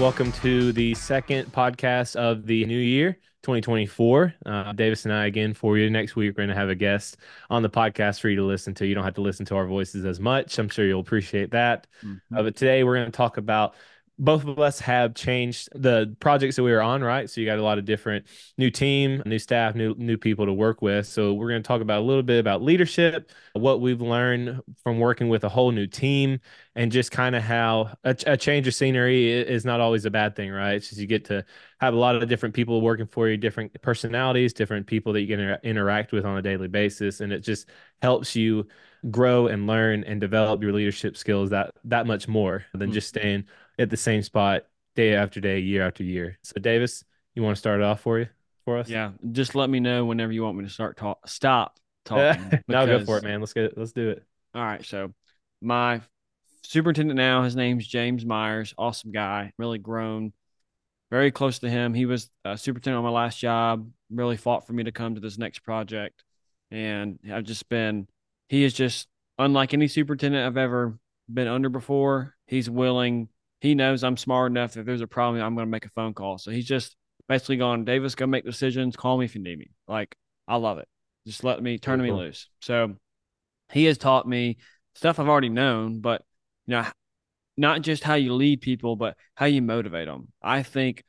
Welcome to the second podcast of the new year, 2024. Uh, Davis and I again for you. Next week, we're going to have a guest on the podcast for you to listen to. You don't have to listen to our voices as much. I'm sure you'll appreciate that. Mm-hmm. Uh, but today, we're going to talk about both of us have changed the projects that we were on, right? So you got a lot of different new team, new staff, new new people to work with. So we're going to talk about a little bit about leadership, what we've learned from working with a whole new team, and just kind of how a, a, change of scenery is not always a bad thing, right? It's just you get to have a lot of different people working for you, different personalities, different people that you can inter- interact with on a daily basis, and it just helps you grow and learn and develop your leadership skills that that much more than mm-hmm. just staying at the same spot day after day, year after year. So, Davis, you want to start off for you for us? Yeah, just let me know whenever you want me to start talk. Stop talking. now go for it, man. Let's get it. let's do it. All right. So, my superintendent now, his name's James Myers. Awesome guy. Really grown. Very close to him. He was a superintendent on my last job. Really fought for me to come to this next project, and I've just been. He is just unlike any superintendent I've ever been under before. He's willing he knows I'm smart enough. If there's a problem, I'm going to make a phone call. So he's just basically gone, Davis, go make decisions. Call me if you need me. Like, I love it. Just let me turn me loose. So he has taught me stuff I've already known, but you know, not just how you lead people, but how you motivate them. I think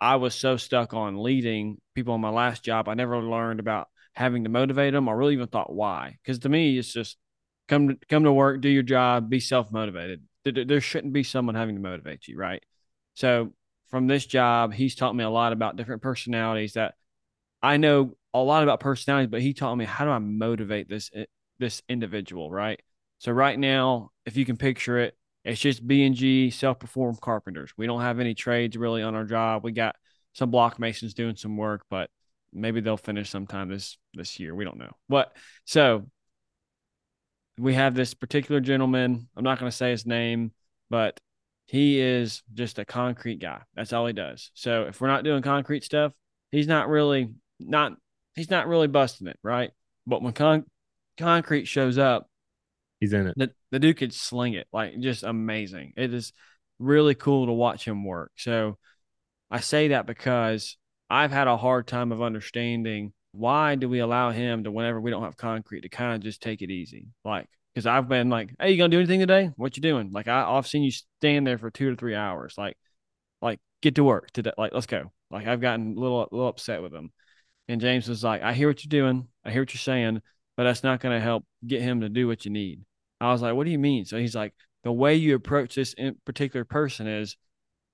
I was so stuck on leading people in my last job. I never learned about having to motivate them I really even thought why. Because to me, it's just come to, come to work, do your job, be self motivated there shouldn't be someone having to motivate you, right? So from this job, he's taught me a lot about different personalities that I know a lot about personalities, but he taught me how do I motivate this eh, this individual, right? So right now, if you can picture it, it's just B and G self-performed carpenters. We don't have any trades really on our job. We got some block masons doing some work, but maybe they'll finish sometime this this year. We don't know. But so we have this particular gentleman. I'm not going to say his name, but he is just a concrete guy. That's all he does. So if we're not doing concrete stuff, he's not really not he's not really busting it, right? But when con- concrete shows up, he's in it. The, the dude could sling it like just amazing. It is really cool to watch him work. So I say that because I've had a hard time of understanding why do we allow him to whenever we don't have concrete to kind of just take it easy? Like, because I've been like, hey, you gonna do anything today? What you doing? Like, I, I've seen you stand there for two to three hours. Like, like get to work today. Like, let's go. Like, I've gotten a little, a little upset with him. And James was like, I hear what you're doing. I hear what you're saying, but that's not going to help get him to do what you need. I was like, what do you mean? So he's like, the way you approach this particular person is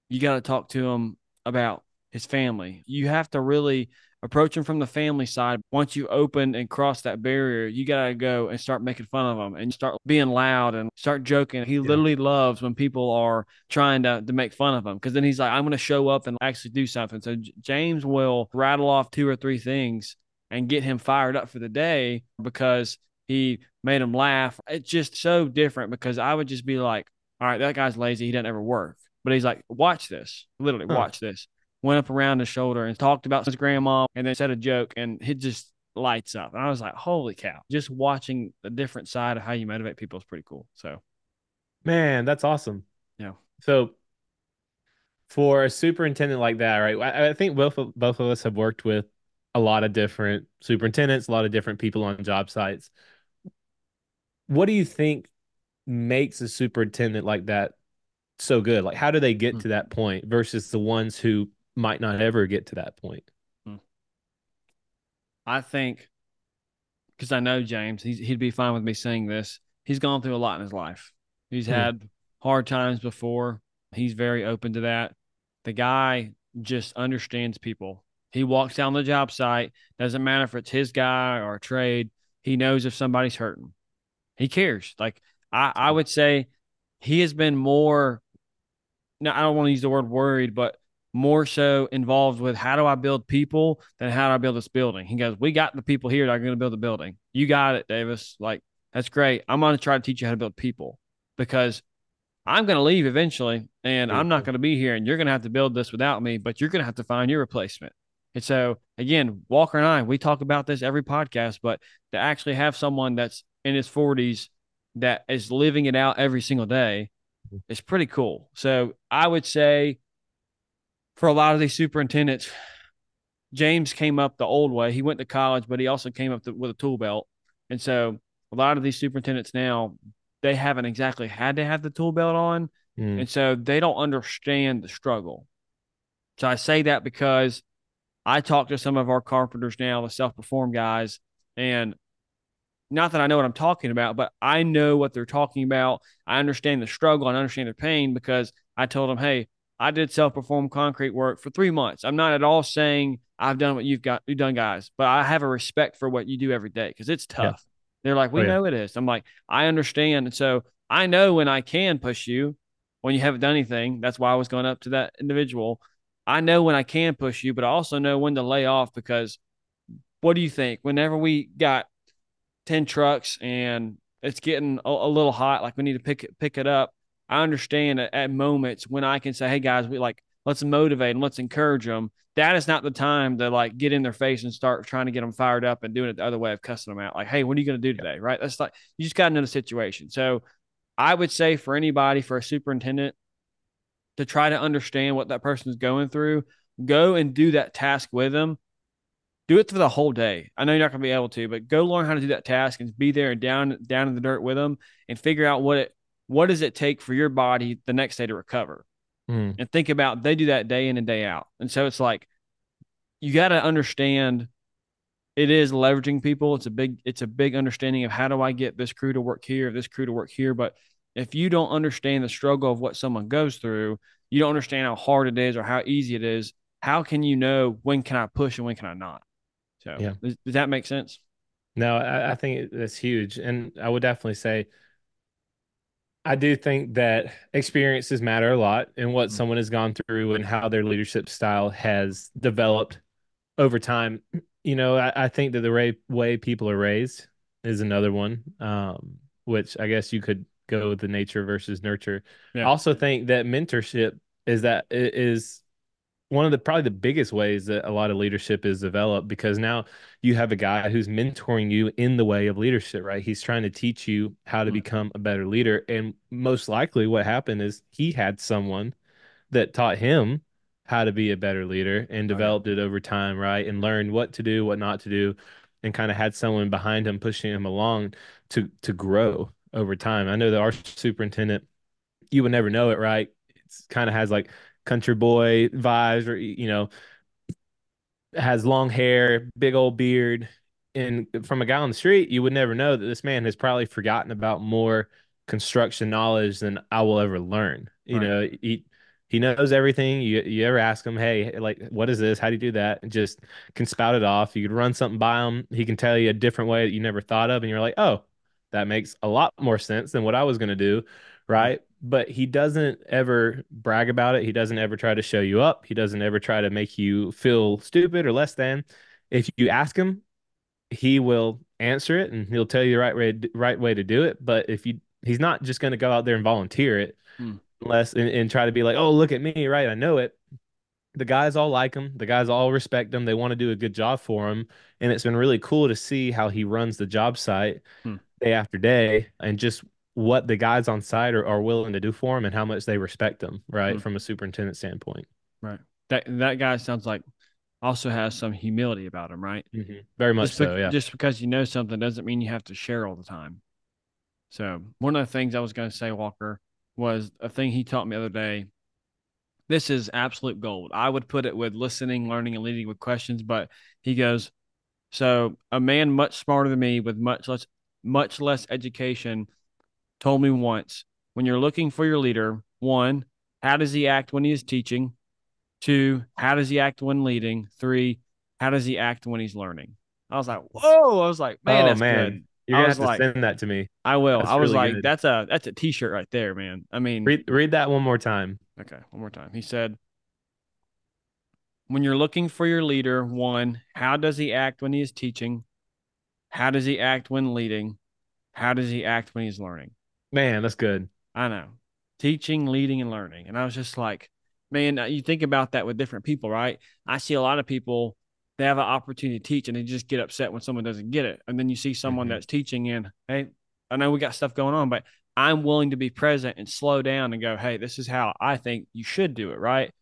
you got to talk to him about his family. You have to really approaching from the family side, once you open and cross that barrier, you got to go and start making fun of them and start being loud and start joking. He yeah. literally loves when people are trying to, to make fun of him because then he's like, I'm going to show up and actually do something. So James will rattle off two or three things and get him fired up for the day because he made him laugh. It's just so different because I would just be like, all right, that guy's lazy. He doesn't ever work. But he's like, watch this. Literally, huh. watch this went up around his shoulder and talked about his grandma and then said a joke and it just lights up. And I was like, holy cow. Just watching a different side of how you motivate people is pretty cool. So man, that's awesome. Yeah. So for a superintendent like that, right? I, I think both of, both of us have worked with a lot of different superintendents, a lot of different people on job sites. What do you think makes a superintendent like that so good? Like, how do they get mm-hmm. to that point versus the ones who might not ever get to that point. Hmm. I think because I know James, he'd be fine with me saying this. He's gone through a lot in his life. He's hmm. had hard times before. He's very open to that. The guy just understands people. He walks down the job site. Doesn't matter if it's his guy or a trade. He knows if somebody's hurting. He cares. Like I, I would say, he has been more. Now I don't want to use the word worried, but more so involved with how do I build people than how do I build this building. He goes, We got the people here that are going to build the building. You got it, Davis. Like, that's great. I'm going to try to teach you how to build people because I'm going to leave eventually and I'm not going to be here and you're going to have to build this without me, but you're going to have to find your replacement. And so, again, Walker and I, we talk about this every podcast, but to actually have someone that's in his 40s that is living it out every single day mm-hmm. is pretty cool. So, I would say for a lot of these superintendents, James came up the old way. He went to college, but he also came up to, with a tool belt. And so a lot of these superintendents now, they haven't exactly had to have the tool belt on. Mm. And so they don't understand the struggle. So I say that because I talk to some of our carpenters now, the self perform guys, and not that I know what I'm talking about, but I know what they're talking about. I understand the struggle and understand their pain because I told them, hey, I did self perform concrete work for three months. I'm not at all saying I've done what you've got you've done, guys, but I have a respect for what you do every day because it's tough. Yeah. They're like, we oh, yeah. know it is. I'm like, I understand. And so I know when I can push you when you haven't done anything. That's why I was going up to that individual. I know when I can push you, but I also know when to lay off because what do you think? Whenever we got 10 trucks and it's getting a, a little hot, like we need to pick it, pick it up. I understand at, at moments when I can say, Hey guys, we like, let's motivate them, let's encourage them. That is not the time to like get in their face and start trying to get them fired up and doing it the other way of cussing them out. Like, hey, what are you going to do today? Right? That's like you just got into the situation. So I would say for anybody, for a superintendent, to try to understand what that person is going through, go and do that task with them. Do it for the whole day. I know you're not going to be able to, but go learn how to do that task and be there and down down in the dirt with them and figure out what it what does it take for your body the next day to recover. Mm. And think about they do that day in and day out. And so it's like you got to understand it is leveraging people. It's a big it's a big understanding of how do I get this crew to work here, this crew to work here, but if you don't understand the struggle of what someone goes through, you don't understand how hard it is or how easy it is. How can you know when can I push and when can I not? So, yeah. does, does that make sense? No, I, I think that's huge, and I would definitely say I do think that experiences matter a lot in what mm-hmm. someone has gone through and how their leadership style has developed over time. You know, I, I think that the way, way people are raised is another one, um, which I guess you could go with the nature versus nurture. Yeah. I also think that mentorship is that is one of the probably the biggest ways that a lot of leadership is developed because now you have a guy who's mentoring you in the way of leadership, right? He's trying to teach you how to mm-hmm. become a better leader. And most likely what happened is he had someone that taught him how to be a better leader and developed it over time, right? And learned what to do, what not to do, and kind of had someone behind him pushing him along to to grow over time. I know that our superintendent, you would never know it, right? It's kind of has like country boy vibes, or you know, has long hair, big old beard, and from a guy on the street, you would never know that this man has probably forgotten about more construction knowledge than I will ever learn. You right. know, he he knows everything. You you ever ask him, hey, like what is this? How do you do that? And just can spout it off. You could run something by him. He can tell you a different way that you never thought of, and you're like, oh, that makes a lot more sense than what I was going to do. Right. But he doesn't ever brag about it. He doesn't ever try to show you up. He doesn't ever try to make you feel stupid or less than. If you ask him, he will answer it and he'll tell you the right way, right way to do it. But if you, he's not just going to go out there and volunteer it hmm. unless and, and try to be like, oh, look at me. Right. I know it the guys all like him. The guys all respect him. They want to do a good job for him. And it's been really cool to see how he runs the job site. Hmm day after day and just what the guys on site are, are willing to do for him and how much they respect them, right? Mm-hmm. From a superintendent standpoint. Right. That that guy sounds like also has some humility about him, right? Mm-hmm. Very much just so, be- yeah. Just because you know something doesn't mean you have to share all the time. So one of the things I was going to say, Walker, was a thing he taught me the other day. This is absolute gold. I would put it with listening, learning, and leading with questions. But he goes, so a man much smarter than me with much less much less education, told me once when you're looking for your leader, one, how does he act when he is teaching? Two, how does he act when leading? Three, how does he act when he's learning? I was like, whoa! I was like, man, oh, that's man. good. You're gonna have to like, send that to me. I will. That's I was really like, good. that's a that's a t-shirt right there, man. I mean, read read that one more time. Okay, one more time. He said, when you're looking for your leader, one, how does he act when he is teaching? How does he act when leading? How does he act when he's learning? Man, that's good. I know. Teaching, leading, and learning. And I was just like, man, you think about that with different people, right? I see a lot of people, they have an opportunity to teach and they just get upset when someone doesn't get it. And then you see someone mm-hmm. that's teaching and, hey, I know we got stuff going on, but I'm willing to be present and slow down and go, hey, this is how I think you should do it, right?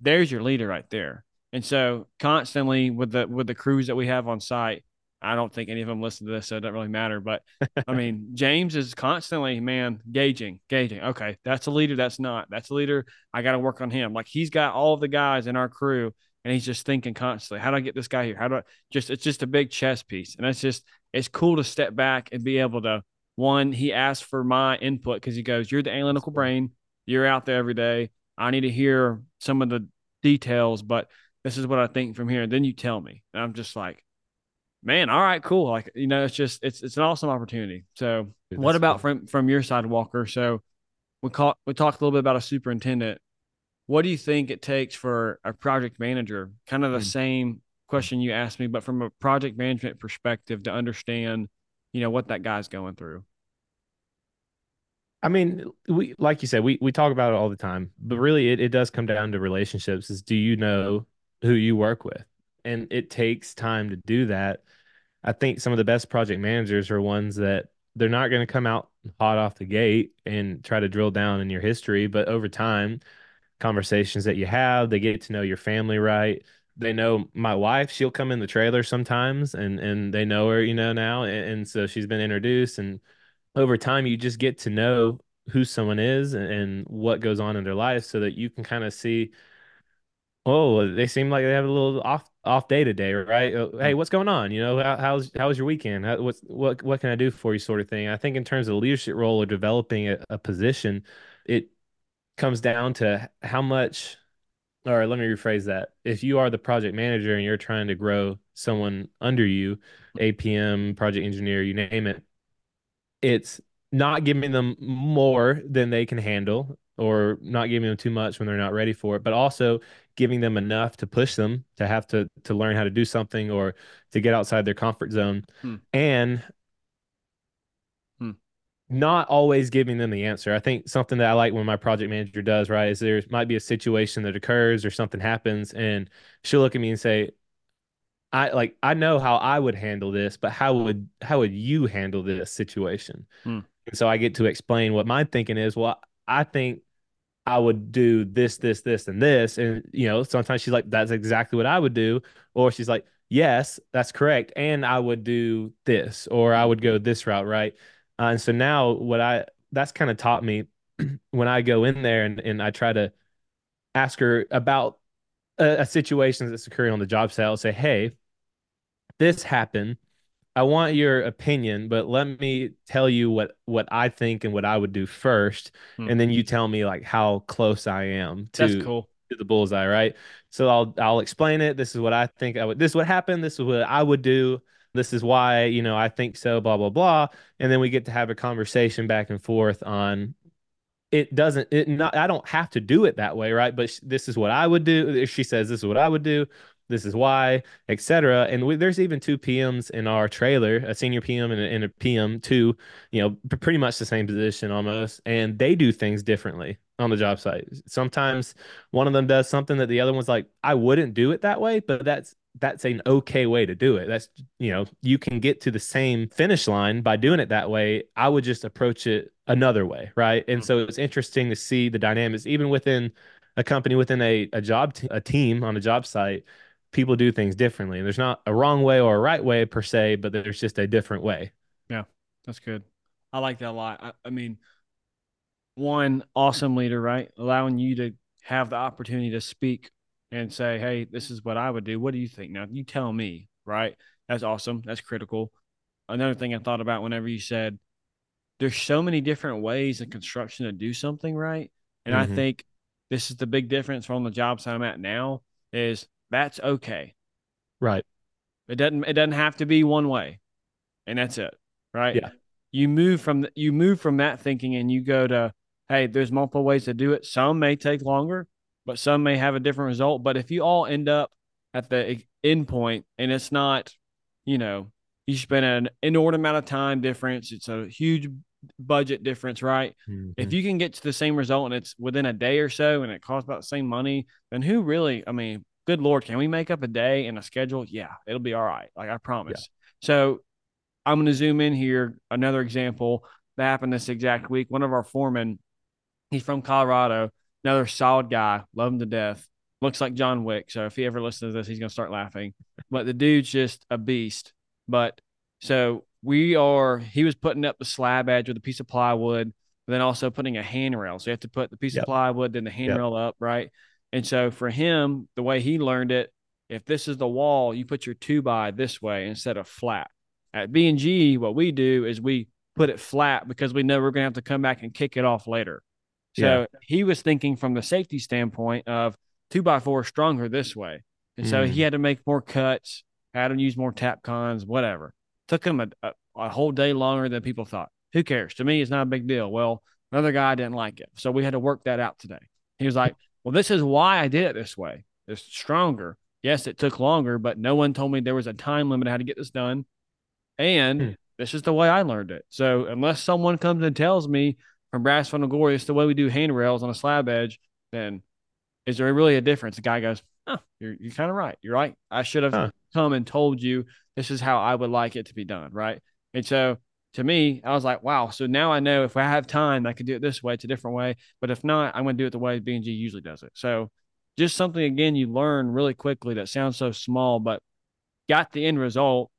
there's your leader right there. And so constantly with the with the crews that we have on site, I don't think any of them listen to this, so it doesn't really matter. But I mean, James is constantly, man, gauging, gauging. Okay, that's a leader. That's not. That's a leader. I got to work on him. Like he's got all of the guys in our crew, and he's just thinking constantly, how do I get this guy here? How do I just? It's just a big chess piece, and it's just it's cool to step back and be able to. One, he asked for my input because he goes, "You're the analytical brain. You're out there every day. I need to hear some of the details, but this is what I think from here." And then you tell me, and I'm just like man, all right, cool. Like, you know, it's just it's it's an awesome opportunity. So Dude, what about cool. from from your side, Walker? So we caught we talked a little bit about a superintendent. What do you think it takes for a project manager? Kind of the mm. same question you asked me, but from a project management perspective to understand, you know, what that guy's going through. I mean, we like you said, we we talk about it all the time, but really it, it does come down to relationships. Is do you know who you work with? And it takes time to do that. I think some of the best project managers are ones that they're not going to come out hot off the gate and try to drill down in your history, but over time, conversations that you have, they get to know your family right. They know my wife, she'll come in the trailer sometimes and and they know her, you know, now and, and so she's been introduced and over time you just get to know who someone is and, and what goes on in their life so that you can kind of see oh, they seem like they have a little off off day today, right? Uh, hey, mm. what's going on? You know, how, how's how was your weekend? How, what's what what can I do for you, sort of thing. I think in terms of leadership role or developing a, a position, it comes down to how much. Or let me rephrase that. If you are the project manager and you're trying to grow someone under you, APM, project engineer, you name it, it's not giving them more than they can handle or not giving them too much when they're not ready for it, but also giving them enough to push them to have to to learn how to do something or to get outside their comfort zone hmm. and hmm. not always giving them the answer. I think something that I like when my project manager does, right, is there might be a situation that occurs or something happens and she'll look at me and say, I like I know how I would handle this, but how would how would you handle this situation? Hmm. And so I get to explain what my thinking is. Well, I think I would do this, this, this, and this. And, you know, sometimes she's like, that's exactly what I would do. Or she's like, yes, that's correct. And I would do this, or I would go this route. Right. Uh, and so now what I, that's kind of taught me when I go in there and, and I try to ask her about a, a situation that's occurring on the job site, I'll say, hey, this happened I want your opinion, but let me tell you what what I think and what I would do first, hmm. and then you tell me like how close I am to That's cool. to the bullseye, right? So I'll I'll explain it. This is what I think I would. This is what happened. This is what I would do. This is why you know I think so. Blah blah blah, and then we get to have a conversation back and forth on it doesn't it not i don't have to do it that way right but this is what i would do she says this is what i would do this is why, etc. And we, there's even two PMs in our trailer, a senior PM and a, and a PM, two, you know, pretty much the same position almost, and they do things differently on the job site. Sometimes one of them does something that the other one's like, I wouldn't do it that way, but that's that's an okay way to do it. That's you know, you can get to the same finish line by doing it that way. I would just approach it another way, right? And so it's interesting to see the dynamics even within a company within a, a job t- a team on a job site people do things differently. And there's not a wrong way or a right way per se, but there's just a different way. Yeah, that's good. I like that a lot. I, I mean, one awesome leader, right? Allowing you to have the opportunity to speak and say, Hey, this is what I would do. What do you think? Now you tell me, right? That's awesome. That's critical. Another thing I thought about whenever you said there's so many different ways in construction to do something right. And mm-hmm. I think this is the big difference from the jobs I'm at now is that's okay. Right. It doesn't it doesn't have to be one way. And that's it. Right? Yeah. You move from the, you move from that thinking and you go to hey, there's multiple ways to do it. Some may take longer, but some may have a different result, but if you all end up at the end point and it's not, you know, you spend an inordinate amount of time difference, it's a huge budget difference, right? Mm-hmm. If you can get to the same result and it's within a day or so and it costs about the same money, then who really, I mean, good Lord, can we make up a day and a schedule? Yeah, it'll be all right. Like I promise. Yeah. So I'm going to zoom in here. Another example that happened this exact week. One of our foremen, he's from Colorado, another solid guy, love him to death. looks like John Wick. So if he ever listens to this, he's gonna start laughing. But the dude's just a beast. But so we are. He was putting up the slab edge with a piece of plywood, but then also putting a handrail. So you have to put the piece Yep. of plywood, then the handrail up, right? And so for him, the way he learned it, if this is the wall, you put your two by this way instead of flat. At B and G, what we do is we put it flat because we know we're gonna have to come back and kick it off later. So Yeah. he was thinking from the safety standpoint of two by four stronger this way. And so Mm. he had to make more cuts, had to use more Tapcons, whatever. Took him a, a, a whole day longer than people thought. Who cares? To me, it's not a big deal. Well, another guy didn't like it. So we had to work that out today. He was like, Well, this is why I did it this way. It's stronger. Yes, it took longer, but no one told me there was a time limit how to get this done. And Hmm. this is the way I learned it. So unless someone comes and tells me from Brass Funnel Gory, it's the way we do handrails on a slab edge, then is there really a difference? The guy goes, oh, you're, you're kind of right. You're right. I should have Huh. come and told you this is how I would like it to be done. Right. And so to me, I was like, wow. So now I know if I have time, I can do it this way. It's a different way. But if not, I'm going to do it the way B&G usually does it. So just something, again, you learn really quickly that sounds so small, but got the end result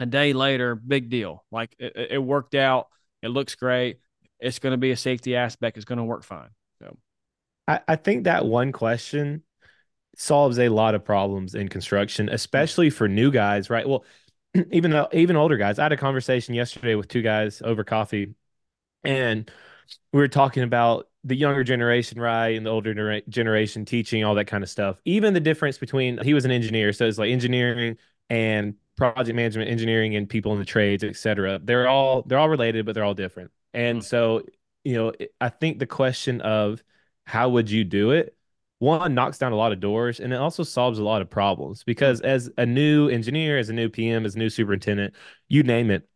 a day later, big deal. Like it, it- it worked out. It looks great. It's going to be a safety aspect. It's going to work fine. So I, I think that one question solves a lot of problems in construction, hmm. especially for new guys, right? Well, even though even older guys. I had a conversation yesterday with two guys over coffee, and we were talking about the younger generation, right, and the older generation teaching all that kind of stuff. Even the difference between he was an engineer, so it's like engineering and project management, engineering, and people in the trades, etc. They're all they're all related, but they're all different. And Mhm. so, you know, I think the question of how would you do it one knocks down a lot of doors and it also solves a lot of problems because mm-hmm. as a new engineer as a new pm as a new superintendent you name it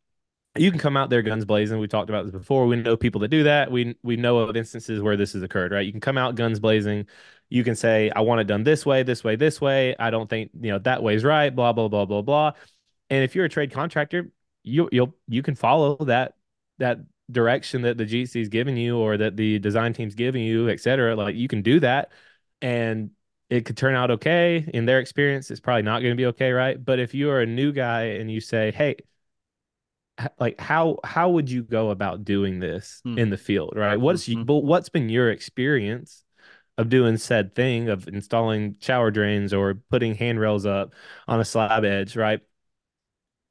you can come out there guns blazing. We talked about this before. We know people that do that. We we know of instances where this has occurred right? You can come out guns blazing. You can say i want it done this way this way this way. I don't think you know that way's right blah blah blah blah blah. And if you're a trade contractor you you'll you can follow that that direction that the GC is giving you or that the design team's giving you, et cetera. Like you can do that and it could turn out okay. In their experience, it's probably not going to be okay, right? But if you are a new guy and you say, hey, like how how would you go about doing this Hmm. in the field, right? What's you, Mhm. but what's been your experience of doing said thing of installing shower drains or putting handrails up on a slab edge, right?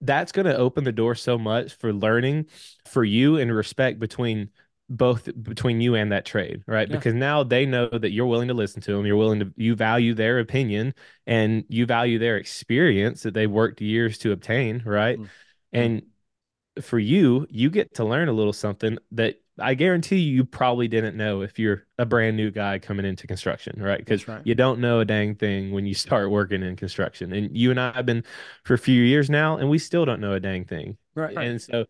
that's going to open the door so much for learning for you and respect between both between you and that trade right Yeah. because now they know that you're willing to listen to them you're willing to you value their opinion and you value their experience that they've worked years to obtain right Mm. and for you you get to learn a little something that i guarantee you, you probably didn't know if you're a brand new guy coming into construction right because right. you don't know a dang thing when you start working in construction and you and i have been for a few years now and we still don't know a dang thing Right. and so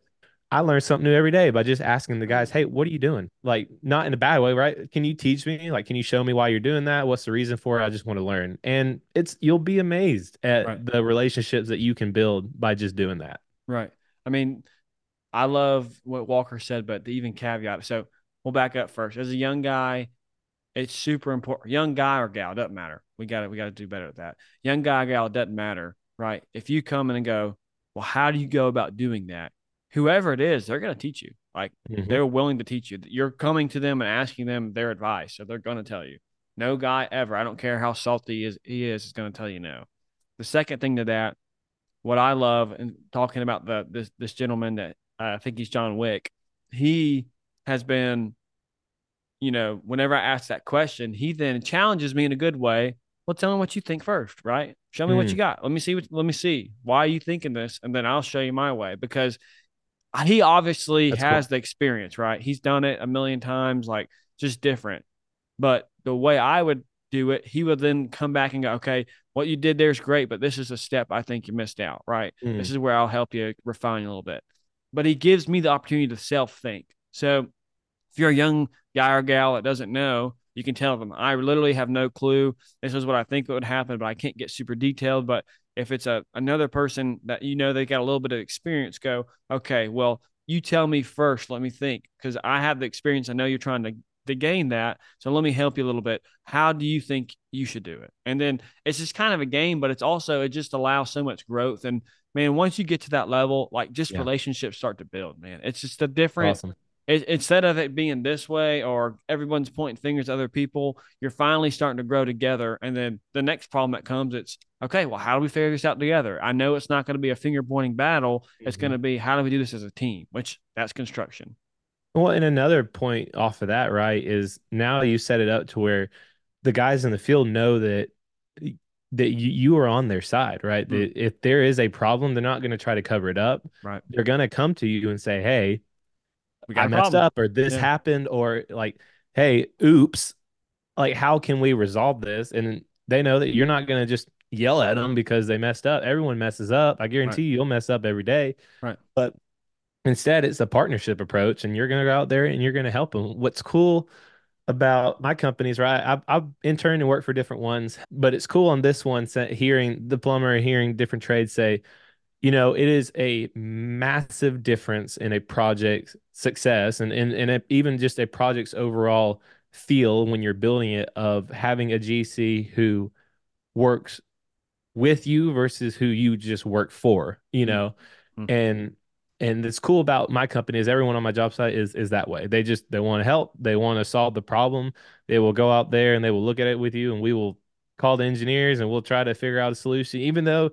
I learn something new every day by just asking the guys, "Hey, what are you doing?" Like, not in a bad way, right? Can you teach me? Like, can you show me why you're doing that? What's the reason for it? I just want to learn. And it's you'll be amazed at Right. the relationships that you can build by just doing that. Right. I mean, I love what Walker said, but the even caveat. So we'll back up first. As a young guy, it's super important. Young guy or gal doesn't matter. We got to we got to do better at that. Young guy, gal doesn't matter, right? If you come in and go, well, how do you go about doing that? Whoever it is, they're going to teach you. Like Mhm. they're willing to teach you. You're coming to them and asking them their advice, so they're going to tell you. No guy ever, I don't care how salty he is, he is, is going to tell you no. The second thing to that, what I love and talking about the this this gentleman that uh, I think he's John Wick, he has been, you know, whenever I ask that question, he then challenges me in a good way. Well, tell me what you think first, right? Show me what Mm. you got. Let me see what let me see. Why are you thinking this? And then I'll show you my way because he obviously That's has the experience, right? He's done it a million times, like just different. But the way I would do it, he would then come back and go, okay, what you did there is great, but this is a step I think you missed out, right? Mm. This is where I'll help you refine a little bit. But he gives me the opportunity to self think. So if you're a young guy or gal that doesn't know, you can tell them, I literally have no clue. This is what I think would happen, but I can't get super detailed. But if it's a another person that you know they got a little bit of experience, go, okay, well, you tell me first, let me think. Because I have the experience. I know you're trying to to gain that. So let me help you a little bit. How do you think you should do it? And then it's just kind of a game, but it's also it just allows so much growth. And man, once you get to that level, like just yeah. relationships start to build. Man, it's just a different. Awesome. It, instead of it being this way or everyone's pointing fingers at other people, you're finally starting to grow together. And then the next problem that comes, it's okay. Well, how do we figure this out together? I know it's not going to be a finger pointing battle. Mm-hmm. It's going to be how do we do this as a team? Which that's construction. Well, and another point off of that, right, is now you set it up to where the guys in the field know that that you, you are on their side, right? Mm-hmm. That if there is a problem, they're not going to try to cover it up. Right. They're going to come to you and say, "Hey, I messed problem. up, or this yeah. happened, or like, hey, oops, like how can we resolve this?" And they know that you're not going to just yell at them because they messed up. Everyone messes up. I guarantee right. you, you'll mess up every day. Right. But Instead, it's a partnership approach, and you're going to go out there and you're going to help them. What's cool about my companies, right? I've, I've interned and worked for different ones, but it's cool on this one, hearing the plumber, hearing different trades say, you know, it is a massive difference in a project success and, and, and even just a project's overall feel when you're building it of having a GC who works with you versus who you just work for, you mm. know, mm-hmm. and and it's cool about my company is everyone on my job site is is that way they just they want to help they want to solve the problem they will go out there and they will look at it with you and we will call the engineers and we'll try to figure out a solution even though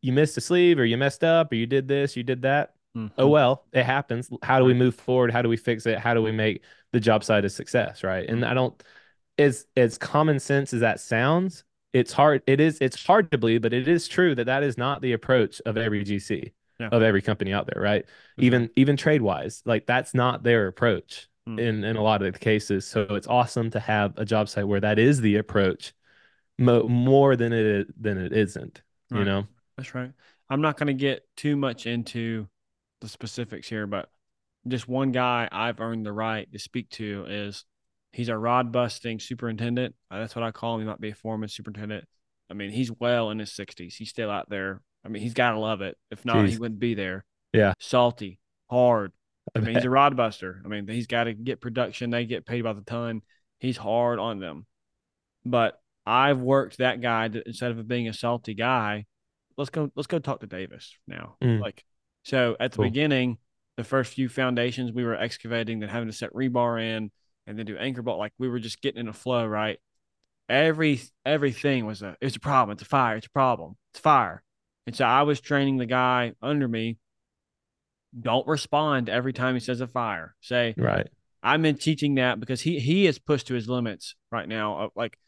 you missed a sleeve or you messed up or you did this you did that mm-hmm. oh well it happens how do we move forward how do we fix it how do we make the job site a success right and i don't as as common sense as that sounds it's hard it is it's hard to believe but it is true that that is not the approach of every gc yeah. of every company out there, right? Mm-hmm. Even even trade wise, like that's not their approach mm-hmm. in in a lot of the cases. So it's awesome to have a job site where that is the approach, mo- more than it than it isn't. Right. You know, that's right. I'm not going to get too much into the specifics here, but just one guy I've earned the right to speak to is he's a rod busting superintendent. Uh, that's what I call him. He might be a foreman superintendent. I mean, he's well in his 60s. He's still out there I mean, he's got to love it. If not, Jeez. he wouldn't be there. Yeah. Salty, hard. I, I mean, he's a rod buster. I mean, he's got to get production. They get paid by the ton. He's hard on them. But I've worked that guy to, instead of being a salty guy. Let's go. Let's go talk to Davis now. Mm. Like, so at the cool. beginning, the first few foundations we were excavating, then having to set rebar in, and then do anchor bolt. Like we were just getting in a flow, right? Every everything was a it's a problem. It's a fire. It's a problem. It's fire. And so I was training the guy under me. Don't respond every time he says a fire. Say, right. I'm in teaching that because he he is pushed to his limits right now. Like,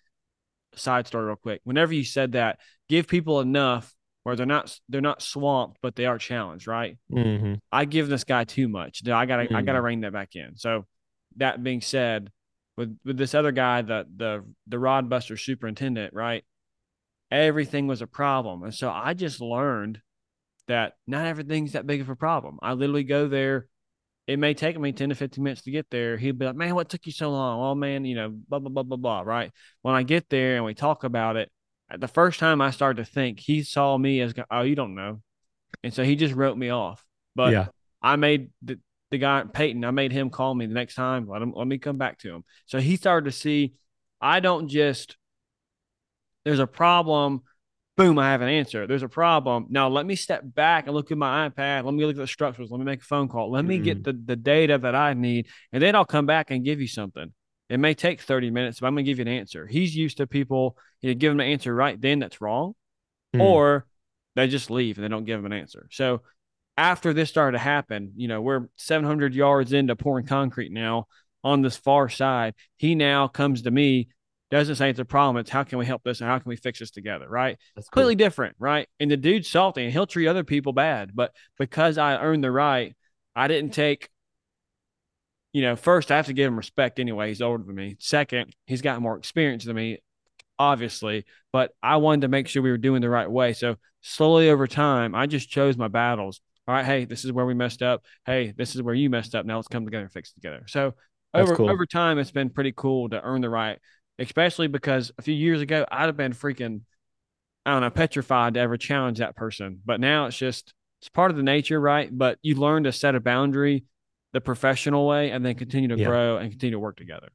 side story real quick. Whenever you said that, give people enough where they're not they're not swamped, but they are challenged. Right. Mm-hmm. I give this guy too much. I gotta mm-hmm. I gotta rein that back in. So, that being said, with with this other guy, the the the rod buster superintendent, right? everything was a problem. And so I just learned that not everything's that big of a problem. I literally go there. It may take me 10 to 15 minutes to get there. He'd be like, man, what took you so long? Oh, man, you know, blah, blah, blah, blah, blah. Right. When I get there and we talk about it, uh, the first time I started to think, he saw me as, oh, you don't know. And so he just wrote me off. But yeah. I made the, the guy, Peyton, I made him call me the next time. Let him, let me come back to him. So he started to see, I don't just there's a problem. Boom, I have an answer. There's a problem. Now let me step back and look at my iPad. Let me look at the structures. Let me make a phone call. Let me mm-hmm. get the, the data that I need. And then I'll come back and give you something. It may take 30 minutes, but I'm going to give you an answer. He's used to people you know, give him an answer right then that's wrong, mm. or they just leave and they don't give him an answer. So after this started to happen, you know, we're 700 yards into pouring concrete now on this far side. He now comes to me doesn't say it's a problem. It's how can we help this and how can we fix this together, right? That's completely different, right? And the dude's salty and he'll treat other people bad, but because I earned the right, I didn't take. You know, first I have to give him respect anyway. He's older than me. Second, he's got more experience than me, obviously. But I wanted to make sure we were doing the right way. So slowly over time, I just chose my battles. All right, hey, this is where we messed up. Hey, this is where you messed up. Now let's come together and fix it together. So over cool. over time, it's been pretty cool to earn the right especially because a few years ago I'd have been freaking, I don't know, petrified to ever challenge that person. But now it's just it's part of the nature, right? But you learn to set a boundary the professional way and then continue to yeah. grow and continue to work together.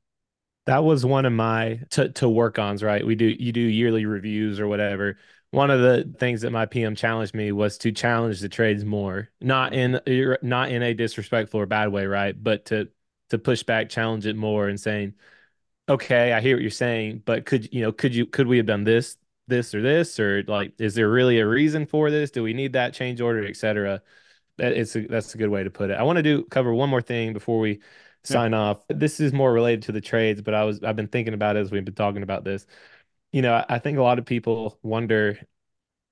That was one of my to to work ons, right? We do you do yearly reviews or whatever. One of the things that my PM challenged me was to challenge the trades more, not mm-hmm. in not in a disrespectful or bad way, right? But to to push back, challenge it more, and saying, okay, I hear what you're saying, but could you know could you could we have done this, this or this, or like is there really a reason for this? Do we need that change order, etc. That it's a, that's a good way to put it. I want to do cover one more thing before we sign yeah. off. This is more related to the trades, but I was I've been thinking about it as we've been talking about this. You know, I think a lot of people wonder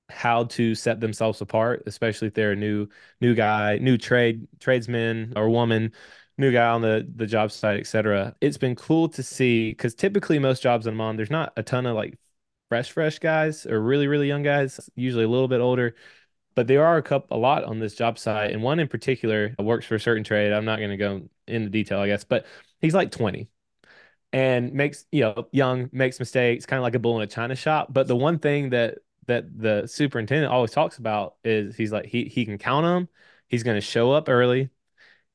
how to set themselves apart, especially if they're a new new guy, new trade tradesman or woman, new guy on the the job site, etc. It's been cool to see because typically most jobs I'm on, there's not a ton of like fresh fresh guys or really really young guys, usually a little bit older but there are a couple a lot on this job site. And one in particular works for a certain trade. I'm not going to go into detail i guess but he's like 20 and makes you know young makes mistakes kind of like a bull in a china shop. But the one thing that that the superintendent always talks about is he's like he he can count them he's going to show up early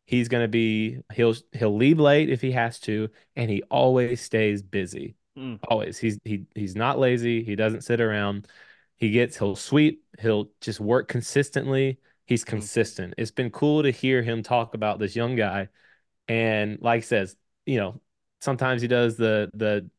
he's going to be he'll he'll leave late if he has to and he always stays busy mm. always he's he he's not lazy he doesn't sit around he gets, he'll sweep, he'll just work consistently. He's mm-hmm. consistent. It's been cool to hear him talk about this young guy. And like I says, you know, sometimes he does the the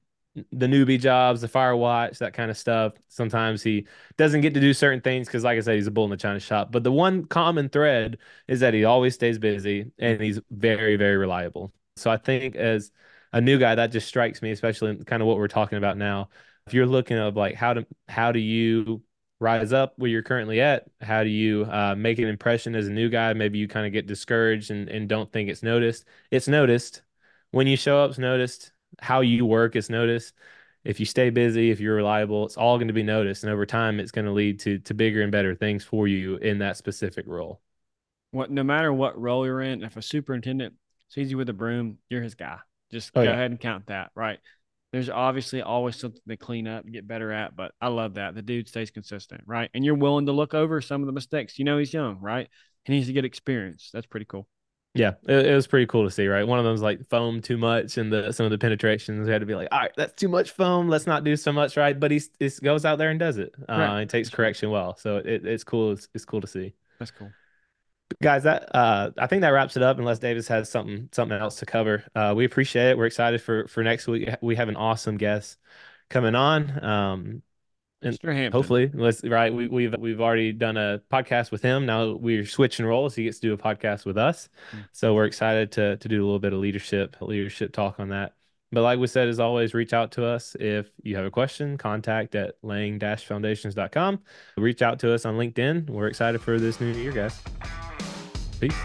the newbie jobs, the fire watch, that kind of stuff. Sometimes he doesn't get to do certain things because, like I said, he's a bull in the china shop. But the one common thread is that he always stays busy and he's very, very reliable. So I think as a new guy, that just strikes me, especially kind of what we're talking about now if you're looking of like how to how do you rise up where you're currently at how do you uh, make an impression as a new guy maybe you kind of get discouraged and, and don't think it's noticed it's noticed when you show up it's noticed how you work is noticed if you stay busy if you're reliable it's all going to be noticed and over time it's going to lead to to bigger and better things for you in that specific role what no matter what role you're in if a superintendent sees you with a broom you're his guy just oh, go yeah. ahead and count that right there's obviously always something to clean up and get better at, but I love that. The dude stays consistent, right? And you're willing to look over some of the mistakes. You know, he's young, right? He needs to get experience. That's pretty cool. Yeah, it, it, was pretty cool to see, right? One of them's like foam too much, and the some of the penetrations we had to be like, all right, that's too much foam. Let's not do so much, right? But he, he goes out there and does it. Uh, right. He takes correction well, so it, it's cool. It's, it's cool to see. That's cool guys that uh i think that wraps it up unless davis has something something else to cover uh we appreciate it we're excited for for next week we have an awesome guest coming on um and hopefully let's right we, we've we've already done a podcast with him. Now we're switching roles he gets to do a podcast with us. Mm-hmm. so we're excited to to do a little bit of leadership leadership talk on that. But like we said as always reach out to us. If you have a question contact at laying-foundations.com reach out to us on linkedin. We're excited for this new year guys. Peace.